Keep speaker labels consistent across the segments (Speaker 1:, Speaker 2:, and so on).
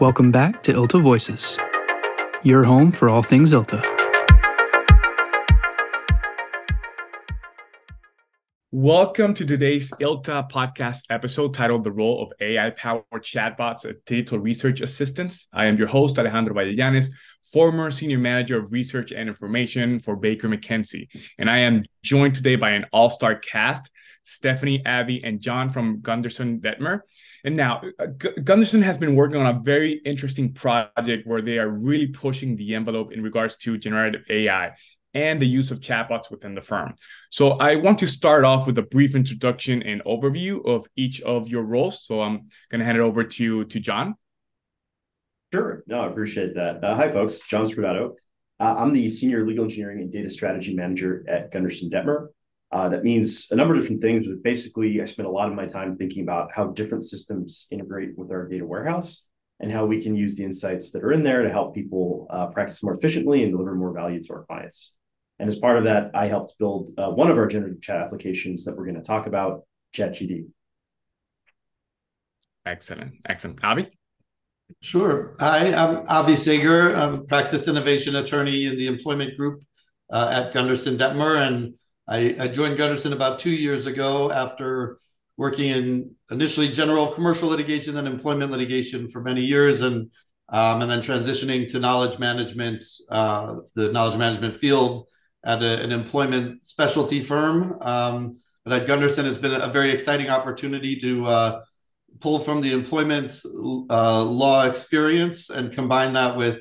Speaker 1: Welcome back to ILTA Voices, your home for all things ILTA.
Speaker 2: Welcome to today's ILTA podcast episode titled The Role of AI Powered Chatbots as Digital Research Assistants. I am your host, Alejandro Vallellanes, former Senior Manager of Research and Information for Baker McKenzie. And I am joined today by an all star cast Stephanie, Avi, and John from Gunderson Dettmer. And now, uh, G- Gunderson has been working on a very interesting project where they are really pushing the envelope in regards to generative AI and the use of chatbots within the firm. So I want to start off with a brief introduction and overview of each of your roles. So I'm going to hand it over to to John.
Speaker 3: Sure. No, I appreciate that. Uh, hi, folks. John Scrudato. Uh, I'm the Senior Legal Engineering and Data Strategy Manager at Gunderson Dettmer. Uh, that means a number of different things, but basically, I spend a lot of my time thinking about how different systems integrate with our data warehouse and how we can use the insights that are in there to help people uh, practice more efficiently and deliver more value to our clients. And as part of that, I helped build uh, one of our generative chat applications that we're going to talk about, ChatGD.
Speaker 2: Excellent. Excellent. Avi?
Speaker 4: Sure. Hi, I'm Avi Saiger. I'm a practice innovation attorney in the employment group uh, at Gunderson Dettmer. And I, I, joined Gunderson about two years ago after working in initially general commercial litigation and employment litigation for many years and um, and then transitioning to knowledge management, uh, the knowledge management field at a, an employment specialty firm. Um, but at Gunderson, it's been a very exciting opportunity to uh, pull from the employment uh, law experience and combine that with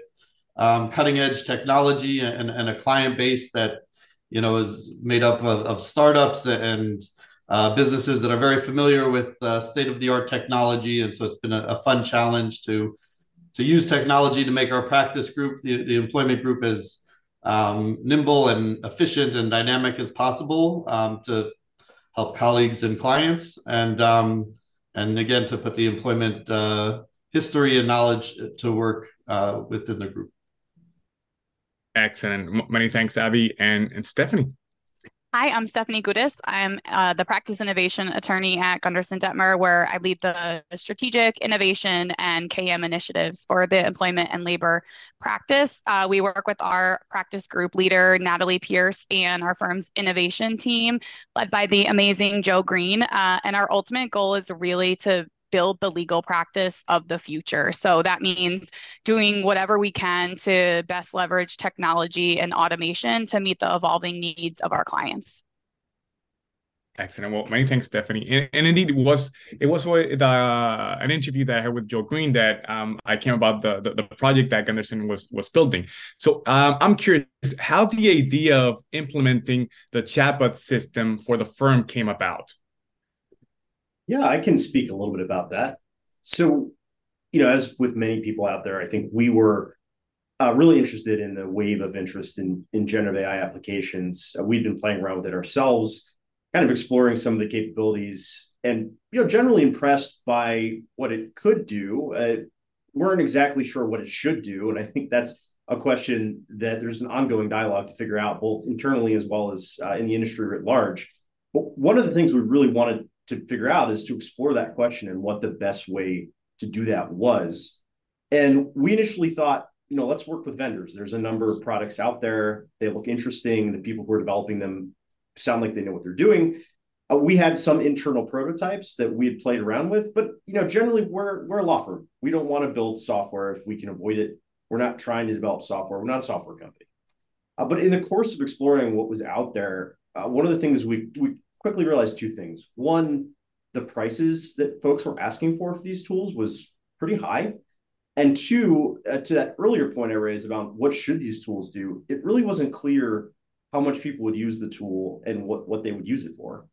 Speaker 4: um, cutting edge technology and, and, a client base that you know is made up of, of startups and uh, businesses that are very familiar with uh, state of the art technology. And so it's been a, a, fun challenge to to use technology to make our practice group, the, the employment group, as um, nimble and efficient and dynamic as possible um, to help colleagues and clients, and um, and again to put the employment uh, history and knowledge to work uh, within the group.
Speaker 2: Excellent. Many thanks, Avi and, and Stephanie.
Speaker 5: Hi, I'm Stephanie Goutos. I'm uh, the practice innovation attorney at Gunderson Dettmer, where I lead the strategic innovation and KM initiatives for the employment and labor practice. Uh, we work with our practice group leader, Natalie Pierce, and our firm's innovation team, led by the amazing Joe Green. Uh, and our ultimate goal is really to build the legal practice of the future. So that means doing whatever we can to best leverage technology and automation to meet the evolving needs of our clients.
Speaker 2: Excellent. Well, many thanks, Stephanie. And, and indeed, it was it was the, uh, an interview that I had with Joe Green that um, I came about the, the, the project that Gunderson was was building. So um, I'm curious how the idea of implementing the chatbot system for the firm came about.
Speaker 3: Yeah, I can speak a little bit about that. So, you know, as with many people out there, I think we were uh, really interested in the wave of interest in in generative AI applications. Uh, we'd been playing around with it ourselves, kind of exploring some of the capabilities, and you know, generally impressed by what it could do. Uh, weren't exactly sure what it should do, and I think that's a question that there's an ongoing dialogue to figure out, both internally as well as uh, in the industry at large. But one of the things we really wanted to figure out is to explore that question and what the best way to do that was. And we initially thought, you know, let's work with vendors. There's a number of products out there. They look interesting. The people who are developing them sound like they know what they're doing. Uh, we had some internal prototypes that we had played around with, but you know, generally we're we're a law firm. We don't want to build software if we can avoid it. We're not trying to develop software. We're not a software company. Uh, but in the course of exploring what was out there, uh, one of the things we we quickly realized two things. One, the prices that folks were asking for for these tools was pretty high. And two, uh, to that earlier point I raised about what should these tools do, it really wasn't clear how much people would use the tool and what, what they would use it for.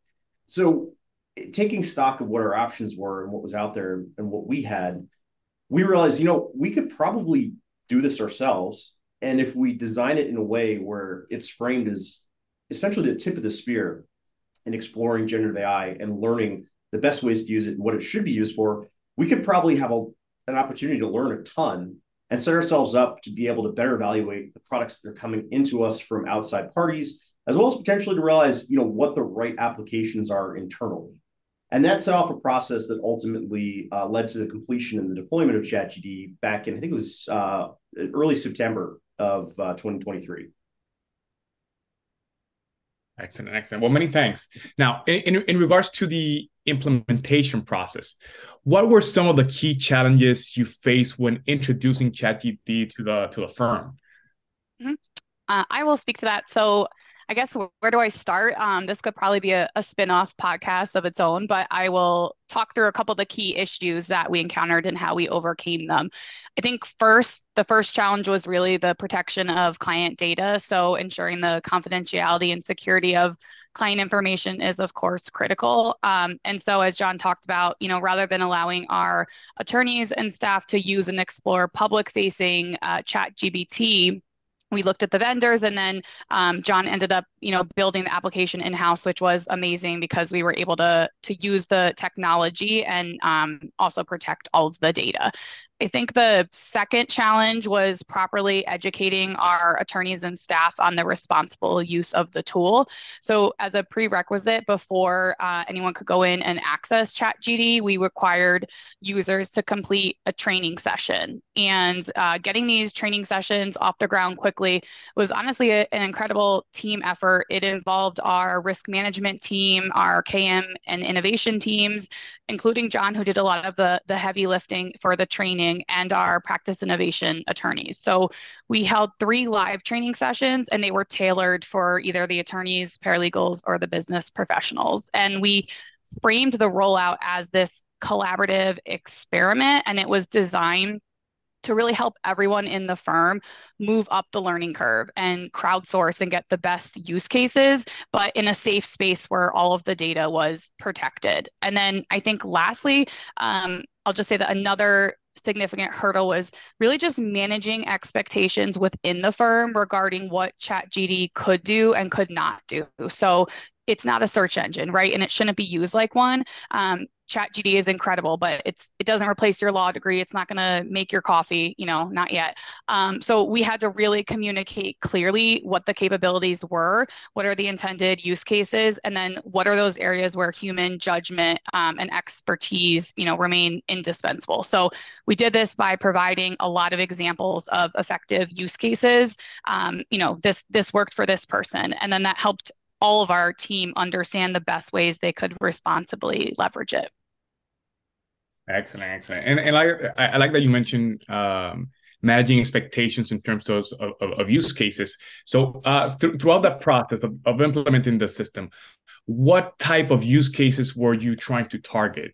Speaker 3: So taking stock of what our options were and what was out there and what we had, we realized, you know, we could probably do this ourselves. And if we design it in a way where it's framed as essentially the tip of the spear in exploring generative AI and learning the best ways to use it and what it should be used for, we could probably have a, an opportunity to learn a ton and set ourselves up to be able to better evaluate the products that are coming into us from outside parties, as well as potentially to realize, you know, what the right applications are internally. And that set off a process that ultimately uh, led to the completion and the deployment of ChatGD back in, I think it was uh, early September of uh, 2023.
Speaker 2: Excellent, excellent. Well, many thanks. Now, in, in regards to the implementation process, what were some of the key challenges you faced when introducing ChatGD to the to the firm?
Speaker 5: Mm-hmm. Uh, I will speak to that. So I guess where do I start? Um, this could probably be a, a spin off podcast of its own, but I will talk through a couple of the key issues that we encountered and how we overcame them. I think first, the first challenge was really the protection of client data. So ensuring the confidentiality and security of client information is of course critical. Um, and so as John talked about, you know, rather than allowing our attorneys and staff to use and explore public facing uh, ChatGPT, we looked at the vendors and then um, john ended up you know building the application in house which was amazing because we were able to to use the technology and um, also protect all of the data I think the second challenge was properly educating our attorneys and staff on the responsible use of the tool. So, as a prerequisite before uh, anyone could go in and access ChatGD, we required users to complete a training session. And uh, getting these training sessions off the ground quickly was honestly a, an incredible team effort. It involved our risk management team, our KM and innovation teams, including John, who did a lot of the, the heavy lifting for the training, and our practice innovation attorneys. So we held three live training sessions, and they were tailored for either the attorneys, paralegals, or the business professionals. And we framed the rollout as this collaborative experiment, and it was designed to really help everyone in the firm move up the learning curve and crowdsource and get the best use cases, but in a safe space where all of the data was protected. And then I think lastly, um, I'll just say that another significant hurdle was really just managing expectations within the firm regarding what ChatGD could do and could not do. So it's not a search engine, right? And it shouldn't be used like one. Um, ChatGD is incredible, but it's it doesn't replace your law degree. It's not going to make your coffee, you know, not yet. Um, so we had to really communicate clearly what the capabilities were, what are the intended use cases, and then what are those areas where human judgment um, and expertise, you know, remain indispensable. So we did this by providing a lot of examples of effective use cases. Um, you know, this this worked for this person, and then that helped all of our team understand the best ways they could responsibly leverage it.
Speaker 2: Excellent, excellent, and and I, I like that you mentioned um, managing expectations in terms of of, of use cases. So uh, th- throughout that process of, of implementing the system, what type of use cases were you trying to target?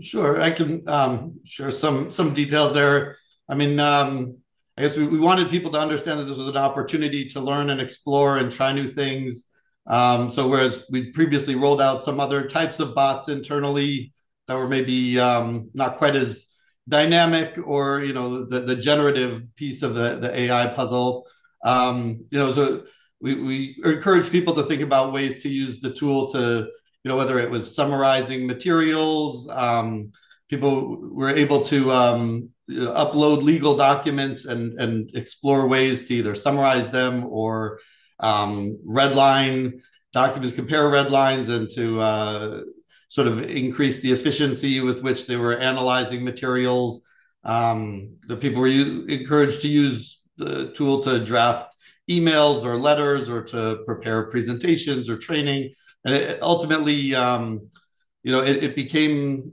Speaker 4: Sure, I can um, share some some details there. I mean, um, I guess we, we wanted people to understand that this was an opportunity to learn and explore and try new things. Um, so whereas we previously rolled out some other types of bots internally that were maybe um, not quite as dynamic or you know the, the generative piece of the, the AI puzzle. Um, you know, so we, we encourage people to think about ways to use the tool to you know whether it was summarizing materials. Um, people were able to um, upload legal documents and and explore ways to either summarize them or um, redline documents, compare red lines, and to uh, sort of increase the efficiency with which they were analyzing materials. Um, the people were u- encouraged to use the tool to draft emails or letters or to prepare presentations or training. And it, ultimately, um, you know, it, it became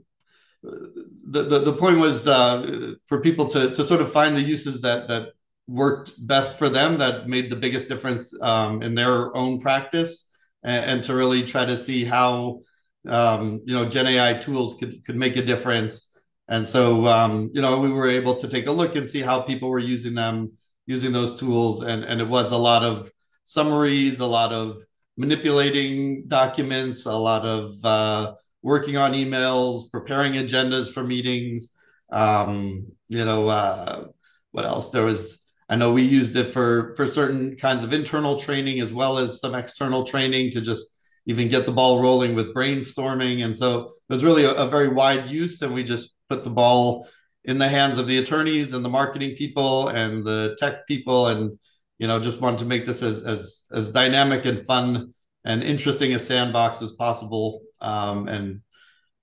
Speaker 4: the, the, the point was uh, for people to, to sort of find the uses that, that worked best for them, that made the biggest difference um, in their own practice, and, and, to really try to see how um, you know, Gen AI tools could could make a difference. And so, um, you know, we were able to take a look and see how people were using them, using those tools, and and it was a lot of summaries, a lot of manipulating documents, a lot of uh, working on emails, preparing agendas for meetings. Um, you know, uh, what else? There was. I know we used it for for certain kinds of internal training as well as some external training to just even get the ball rolling with brainstorming. And so it was really a, a, very wide use, and we just put the ball in the hands of the attorneys and the marketing people and the tech people, and you know just wanted to make this as as as dynamic and fun and interesting a sandbox as possible. Um, and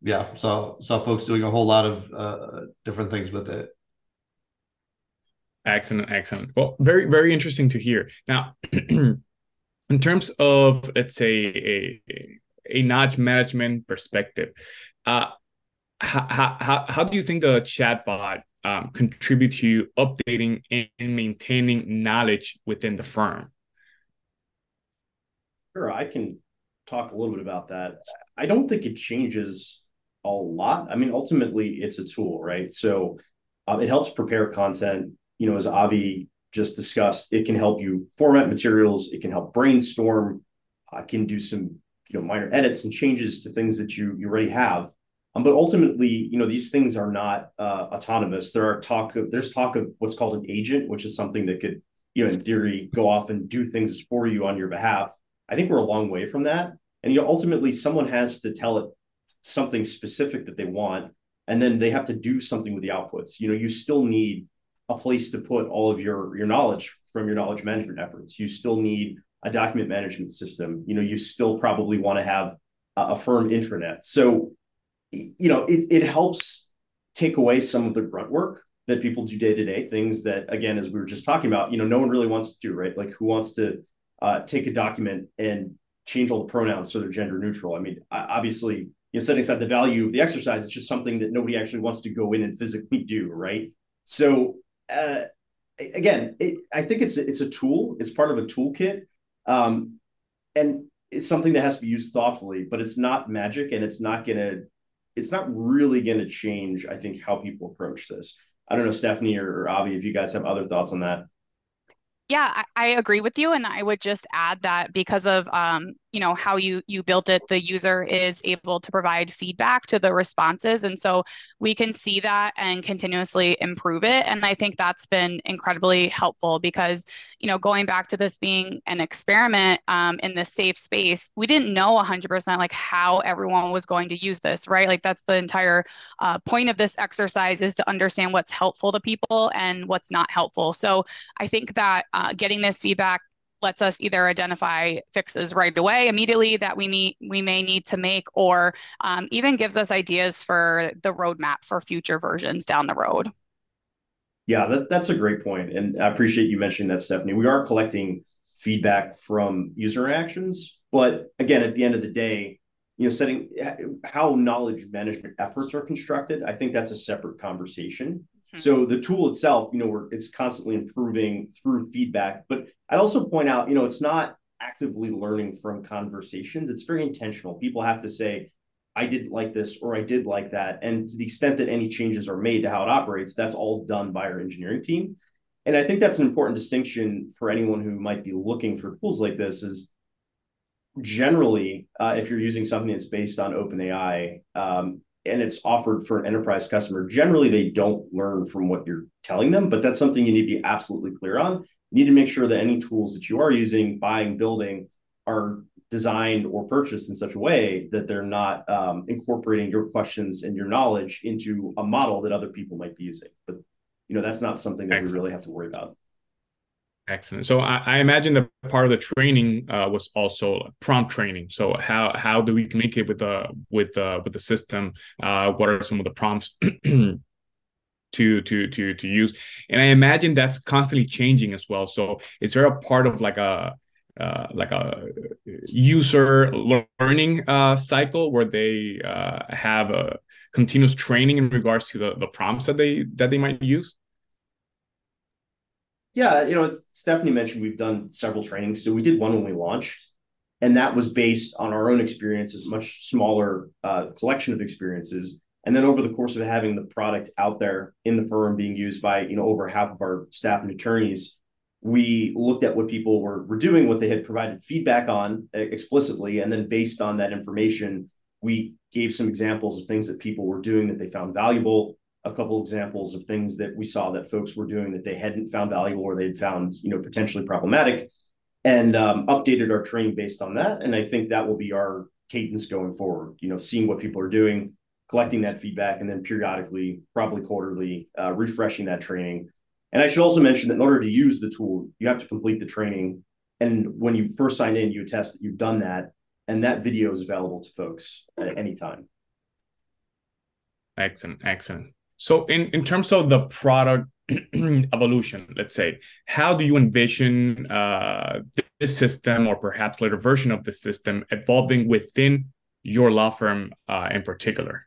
Speaker 4: yeah, saw saw folks doing a whole lot of uh, different things with it.
Speaker 2: Excellent, excellent. Well, very very interesting to hear. Now, in terms of let's say a a knowledge management perspective, uh, how, how, how do you think the chatbot um, contribute to updating and maintaining knowledge within the firm?
Speaker 3: Sure, I can talk a little bit about that. I don't think it changes a lot. I mean, ultimately, it's a tool, right? So um, it helps prepare content. You know, as Avi just discussed, it can help you format materials. It can help brainstorm. I can do some you know minor edits and changes to things that you you already have. Um, but ultimately, you know, these things are not uh, autonomous. There are talk of there's talk of what's called an agent, which is something that could, you know, in theory, go off and do things for you on your behalf. I think we're a long way from that. And you know, ultimately, someone has to tell it something specific that they want, and then they have to do something with the outputs. You know, you still need a place to put all of your your knowledge from your knowledge management efforts. You still need a document management system. You know, you still probably want to have a firm intranet. So you know, it, it helps take away some of the grunt work that people do day to day, things that, again, as we were just talking about, you know, no one really wants to do, right? Like who wants to uh, take a document and change all the pronouns so they're gender neutral? I mean, obviously, you know, setting aside the value of the exercise, it's just something that nobody actually wants to go in and physically do, right? So, uh, again, it, I think it's it's a tool. It's part of a toolkit, um, and it's something that has to be used thoughtfully. But it's not magic, and it's not to it's not really to change, I think, how people approach this. I don't know, Stephanie or, or Avi, if you guys have other thoughts on that.
Speaker 5: Yeah, I, agree with you, and I would just add that because of um, you know how you you built it the user is able to provide feedback to the responses and so we can see that and continuously improve it and i think that's been incredibly helpful because you know going back to this being an experiment um, in this safe space we didn't know 100% like how everyone was going to use this right? Like that's the entire uh, point of this exercise is to understand what's helpful to people and what's not helpful. So i think that uh, getting this feedback lets us either identify fixes right away immediately that we meet we may need to make or um, even gives us ideas for the roadmap for future versions down the road
Speaker 3: yeah that, that's a great point and i appreciate you mentioning that stephanie we are collecting feedback from user interactions but again at the end of the day you know setting how knowledge management efforts are constructed i think that's a separate conversation. So the tool itself, you know, we're, it's constantly improving through feedback. But I'd also point out, you know, it's not actively learning from conversations. It's very intentional. People have to say, I didn't like this or I did like that. And to the extent that any changes are made to how it operates, that's all done by our engineering team. And I think that's an important distinction for anyone who might be looking for tools like this is generally, uh, if you're using something that's based on OpenAI, um, and it's offered for an enterprise customer, generally they don't learn from what you're telling them, but that's something you need to be absolutely clear on. You need to make sure that any tools that you are using, buying, building, are designed or purchased in such a way that they're not um, incorporating your questions and your knowledge into a model that other people might be using. But you know that's not something that Excellent. we really have to worry about.
Speaker 2: Excellent. So I, I, imagine that part of the training uh, was also prompt training. So how how do we communicate with the with the with the system? Uh, what are some of the prompts to to to to use? And I imagine that's constantly changing as well. So is there a part of like a uh, like a user learning uh, cycle where they uh, have a continuous training in regards to the, the prompts that they that they might use?
Speaker 3: Yeah, you know, as Stephanie mentioned, we've done several trainings. So we did one when we launched, and that was based on our own experiences, much smaller uh, collection of experiences. And then over the course of having the product out there in the firm being used by you know over half of our staff and attorneys, we looked at what people were, were doing, what they had provided feedback on explicitly, and then based on that information, we gave some examples of things that people were doing that they found valuable a couple examples of things that we saw that folks were doing that they hadn't found valuable or they'd found you know potentially problematic and um, updated our training based on that and i think that will be our cadence going forward you know seeing what people are doing collecting that feedback and then periodically probably quarterly uh, refreshing that training and i should also mention that in order to use the tool you have to complete the training And when you first sign in, you attest that you've done that, and that video is available to folks at any time.
Speaker 2: Excellent, excellent. So, in in terms of the product evolution, let's say, how do you envision uh, this system, or perhaps later version of the system, evolving within your law firm uh, in particular?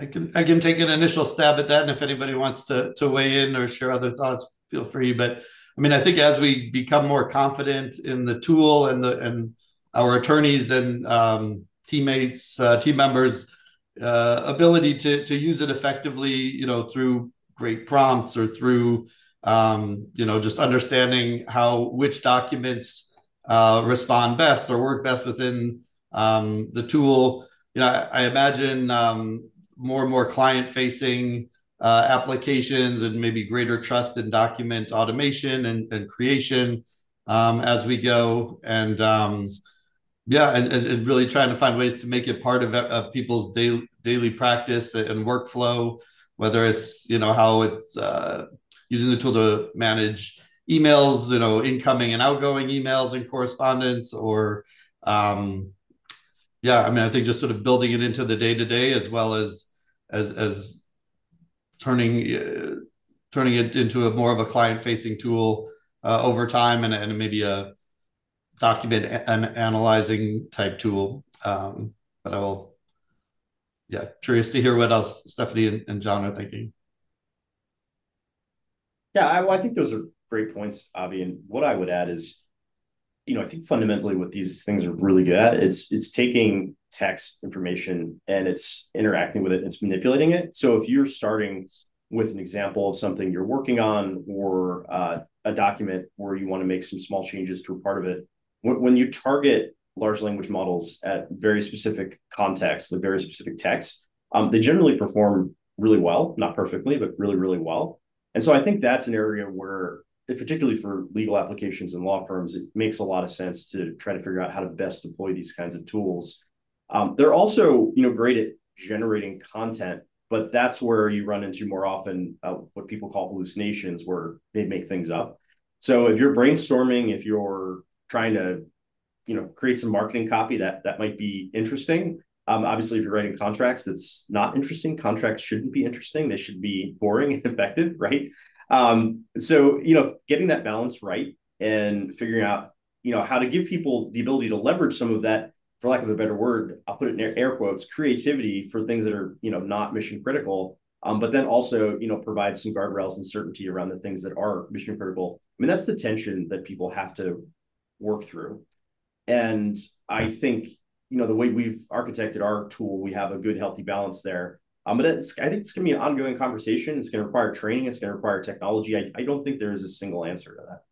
Speaker 4: I can I can take an initial stab at that, and if anybody wants to to weigh in or share other thoughts, feel free. But I mean, I think as we become more confident in the tool and the and our attorneys and um, teammates, uh, team members, uh, ability to to use it effectively, you know, through great prompts or through um, you know just understanding how which documents uh, respond best or work best within um, the tool. You know, I, I imagine um, more and more client facing uh, applications and maybe greater trust in document automation and, and creation um, as we go. And um, yeah, and, and, really trying to find ways to make it part of, of people's daily daily practice and workflow, whether it's you know how it's uh, using the tool to manage emails, you know, incoming and outgoing emails and correspondence, or um, yeah, I mean, I think just sort of building it into the day to day as well as as as turning uh, turning it into a more of a client facing tool uh, over time and, and maybe a document and analyzing type tool. Um, but I will, yeah, curious to hear what else Stephanie and, and John are thinking.
Speaker 3: Yeah, I, well, I think those are great points, Avi. And what I would add is, you know, I think fundamentally what these things are really good at, it's it's taking text information and it's interacting with it, it's manipulating it. So if you're starting with an example of something you're working on or uh, a document where you want to make some small changes to a part of it, when, you target large language models at very specific contexts, the very specific texts, um, they generally perform really well, not perfectly, but really, really well. And so I think that's an area where, particularly for legal applications and law firms, it makes a lot of sense to try to figure out how to best deploy these kinds of tools um, they're also, you know, great at generating content, but that's where you run into more often uh, what people call hallucinations, where they make things up. So if you're brainstorming, if you're trying to, you know, create some marketing copy that that might be interesting. Um, obviously, if you're writing contracts, that's not interesting. Contracts shouldn't be interesting; they should be boring and effective, right? Um, so you know, getting that balance right and figuring out, you know, how to give people the ability to leverage some of that for lack of a better word, I'll put it in air quotes, creativity for things that are, you know, not mission critical. Um, but then also, you know, provide some guardrails and certainty around the things that are mission critical. I mean, that's the tension that people have to work through. And I think, you know, the way we've architected our tool, we have a good, healthy balance there. Um, but it's, I think it's going to be an ongoing conversation. It's going to require training. It's going to require technology. I, I don't think there is a single answer to that.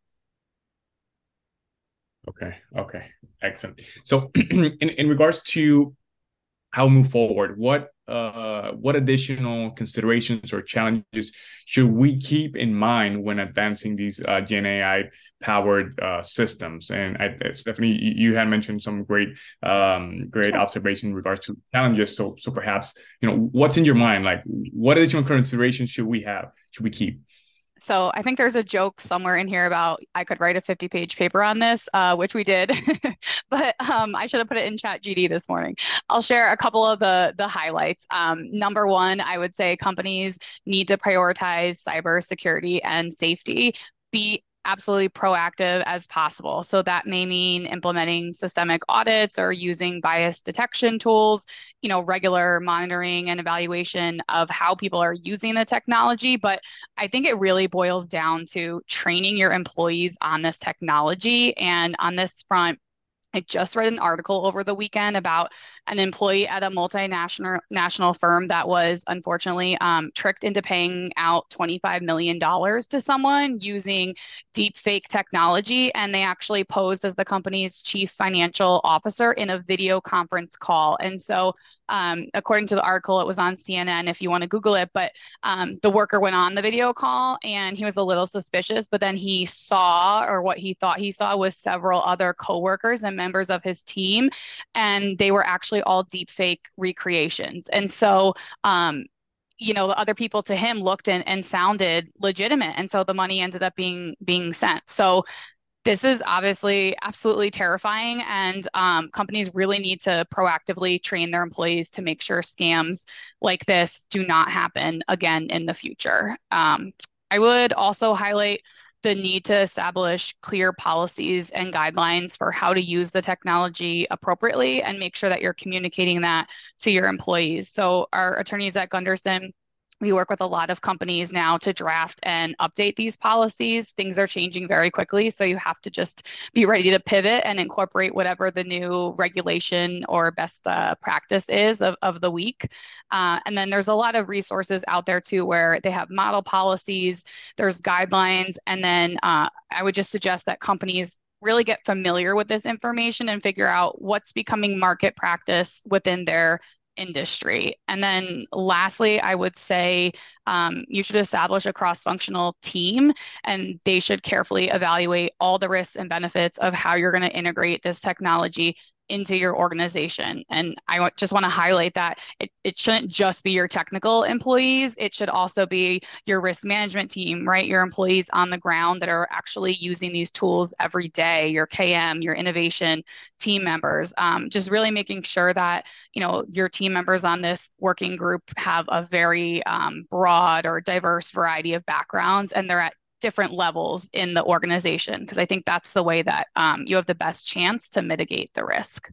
Speaker 2: Okay. Okay. Excellent. So, in in regards to how we move forward, what uh, what additional considerations or challenges should we keep in mind when advancing these uh, Gen AI powered uh, systems? And I, Stephanie, you, had mentioned some great um, great observation in regards to challenges. So, so perhaps you know what's in your mind? Like, what additional considerations should we have? Should we keep?
Speaker 5: So I think there's a joke somewhere in here about I could write a 50 page paper on this, uh, which we did, but um, I should have put it in chat GD this morning. I'll share a couple of the, the highlights. Um, number one, I would say companies need to prioritize cybersecurity and safety. Be absolutely proactive as possible. So that may mean implementing systemic audits or using bias detection tools, you know, regular monitoring and evaluation of how people are using the technology. But I think it really boils down to training your employees on this technology. And on this front, I just read an article over the weekend about an employee at a multinational national firm that was unfortunately um, tricked into paying out $25 million to someone using deep fake technology. And they actually posed as the company's chief financial officer in a video conference call. And so, um, according to the article, it was on CNN if you want to Google it. But um, the worker went on the video call and he was a little suspicious, but then he saw, or what he thought he saw, was several other coworkers and members of his team. And they were actually actually all deep fake recreations. And so, um, you know, the other people to him looked and, and sounded legitimate. And so the money ended up being being sent. So this is obviously absolutely terrifying, and um, companies really need to proactively train their employees to make sure scams like this do not happen again in the future. Um, I would also highlight the need to establish clear policies and guidelines for how to use the technology appropriately and make sure that you're communicating that to your employees. So, our attorneys at Gunderson we work with a lot of companies now to draft and update these policies. Things are changing very quickly, so you have to just be ready to pivot and incorporate whatever the new regulation or best uh, practice is of, of the week. Uh, and then there's a lot of resources out there too where they have model policies, there's guidelines, and then uh, I would just suggest that companies really get familiar with this information and figure out what's becoming market practice within their industry. And then lastly, I would say um, you should establish a cross functional team and they should carefully evaluate all the risks and benefits of how you're going to integrate this technology into your organization. And I just want to highlight that it, it shouldn't just be your technical employees, it should also be your risk management team, right? Your employees on the ground that are actually using these tools every day, your KM, your innovation team members. Um, just really making sure that, you know, your team members on this working group have a very um, broad or diverse variety of backgrounds and they're at different levels in the organization because I think that's the way that um, you have the best chance to mitigate the risk.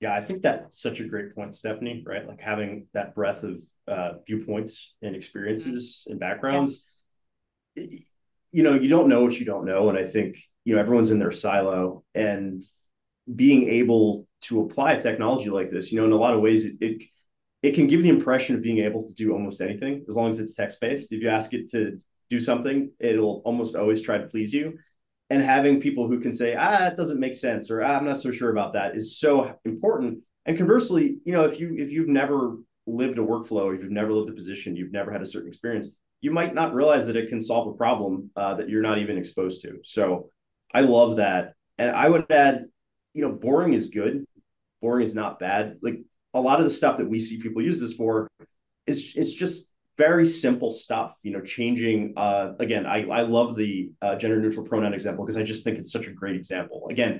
Speaker 3: Yeah, I think that's such a great point, Stephanie, right? Like having that breadth of uh, viewpoints and experiences mm-hmm. and backgrounds. Yeah. You know, you don't know what you don't know. And I think, you know, everyone's in their silo and being able to apply a technology like this, you know, in a lot of ways, it, it it can give the impression of being able to do almost anything as long as it's text based. If you ask it to do something, it'll almost always try to please you. And having people who can say, ah, it doesn't make sense, or ah, I'm not so sure about that is so important. And conversely, you know, if you if you've never lived a workflow, if you've never lived a position, you've never had a certain experience, you might not realize that it can solve a problem uh, that you're not even exposed to. So I love that. And I would add, you know, boring is good. Boring is not bad. Like a lot of the stuff that we see people use this for is it's just very simple stuff you know changing uh again i i love the uh, gender neutral pronoun example because i just think it's such a great example. Again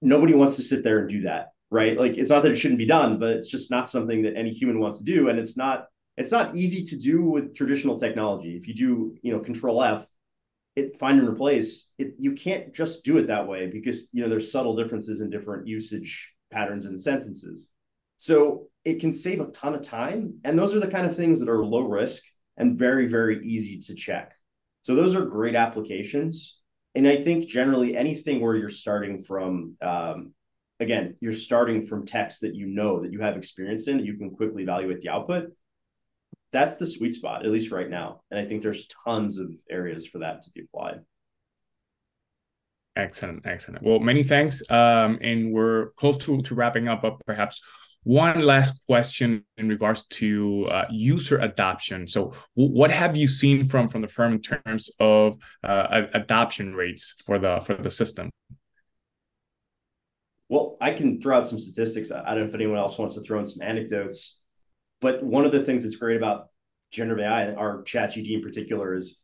Speaker 3: nobody wants to sit there and do that right? Like it's not that it shouldn't be done but it's just not something that any human wants to do and it's not it's not easy to do with traditional technology. If you do you know control f it find and replace it you can't just do it that way because you know there's subtle differences in different usage patterns and sentences so it can save a ton of time. And those are the kind of things that are low risk and very, very easy to check. So those are great applications. And I think generally anything where you're starting from, um, again, you're starting from text that you know that you have experience in, that you can quickly evaluate the output. That's the sweet spot, at least right now. And I think there's tons of areas for that to be applied.
Speaker 2: Excellent, excellent. Well, many thanks. Um, and we're close to, to wrapping up, but perhaps one last question in regards to uh, user adoption. So, what have you seen from from the firm in terms of uh, adoption rates for the for the system?
Speaker 3: Well, I can throw out some statistics. I don't know if anyone else wants to throw in some anecdotes, but one of the things that's great about generative AI, our ChatGD in particular, is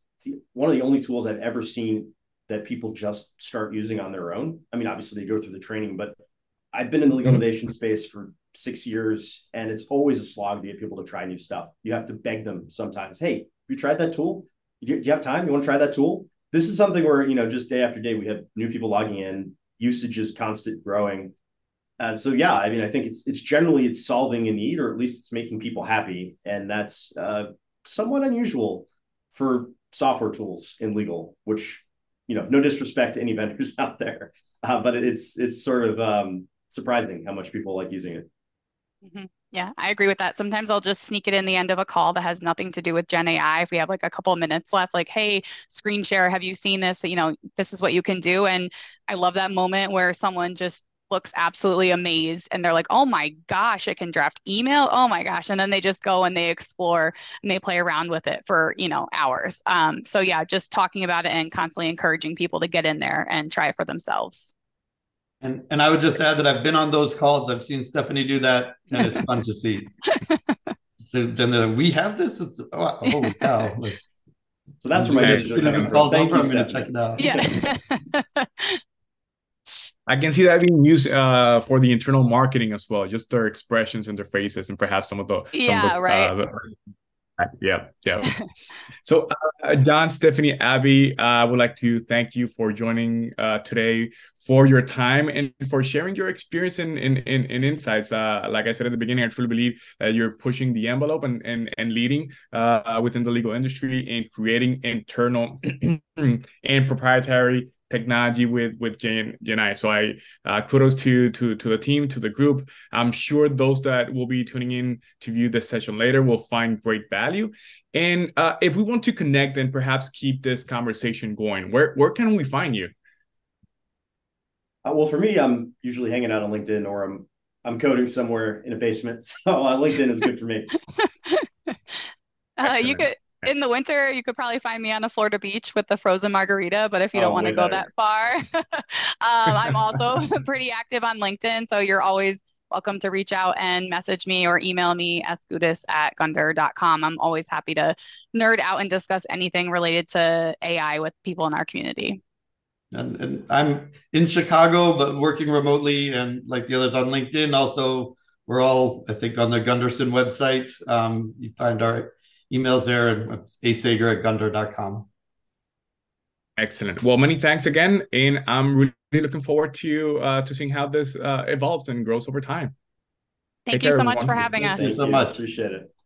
Speaker 3: one of the only tools I've ever seen that people just start using on their own. I mean, obviously they go through the training, but I've been in the legal mm-hmm. innovation space for six years, and it's always a slog to get people to try new stuff. You have to beg them sometimes. Hey, have you tried that tool? Do you have time? You want to try that tool? This is something where you know just day after day we have new people logging in. Usage is constant growing. Uh, so yeah, I mean, I think it's it's generally it's solving a need, or at least it's making people happy, and that's uh, somewhat unusual for software tools in legal. Which you know, no disrespect to any vendors out there, uh, but it's it's sort of um, surprising how much people like using it.
Speaker 5: Mm-hmm. Yeah, I agree with that. Sometimes I'll just sneak it in the end of a call that has nothing to do with Gen AI. If we have like a couple of minutes left, like, hey, screen share, have you seen this? You know, this is what you can do. And I love that moment where someone just looks absolutely amazed and they're like, oh my gosh, it can draft email. Oh my gosh. And then they just go and they explore and they play around with it for, you know, hours. Um, so yeah, just talking about it and constantly encouraging people to get in there and try it for themselves.
Speaker 4: And and I would just add that I've been on those calls. I've seen Stephanie do that, and it's fun to see. So then uh, we have this. It's oh, holy cow! Like,
Speaker 3: So that's where my
Speaker 2: Nice.
Speaker 3: days are
Speaker 4: As soon as
Speaker 3: coming from.
Speaker 4: call's
Speaker 3: Thank
Speaker 4: over,
Speaker 3: you,
Speaker 4: I'm going to check
Speaker 3: Stephanie.
Speaker 4: it out.
Speaker 5: Yeah.
Speaker 2: I can see that being used uh, for the internal marketing as well, just their expressions and their faces, and perhaps some of the some
Speaker 5: Yeah,
Speaker 2: of the,
Speaker 5: right.
Speaker 2: Uh, the, yeah, yeah. so, uh, John, Stephanie, Avi, uh, I would like to thank you for joining uh, today, for your time, and for sharing your experience and in, in, in, insights. Uh, like I said at the beginning, I truly believe that you're pushing the envelope and and, and leading uh, within the legal industry in creating internal and proprietary technology with with Gen Gen So I uh, kudos to to to the team, to the group. I'm sure those that will be tuning in to view this session later will find great value. And uh, if we want to connect and perhaps keep this conversation going, where where can we find you?
Speaker 3: Uh, well, for me, I'm usually hanging out on LinkedIn or I'm I'm coding somewhere in a basement. So uh, LinkedIn is good for me.
Speaker 5: Uh, you could in the winter you could probably find me on a Florida beach with the frozen margarita, but if you don't
Speaker 3: Oh,
Speaker 5: want to go that far, um, I'm also pretty active on LinkedIn, so you're always welcome to reach out and message me or email me sgoutos at gunder.com. I'm always happy to nerd out and discuss anything related to AI with people in our community.
Speaker 4: And, and I'm in Chicago, but working remotely, and like the others on LinkedIn. Also, we're all, I think, on the Gunderson website. Um, you find our emails there and asaiger at gunder.com.
Speaker 2: Excellent. Well, many thanks again, and I'm really looking forward to uh, to seeing how this uh, evolves and grows over time.
Speaker 5: Thank
Speaker 2: Take
Speaker 5: you
Speaker 2: care,
Speaker 5: so much
Speaker 2: everyone.
Speaker 5: for having
Speaker 4: Thank
Speaker 5: us.
Speaker 3: Thank you so
Speaker 4: much.
Speaker 3: Appreciate it.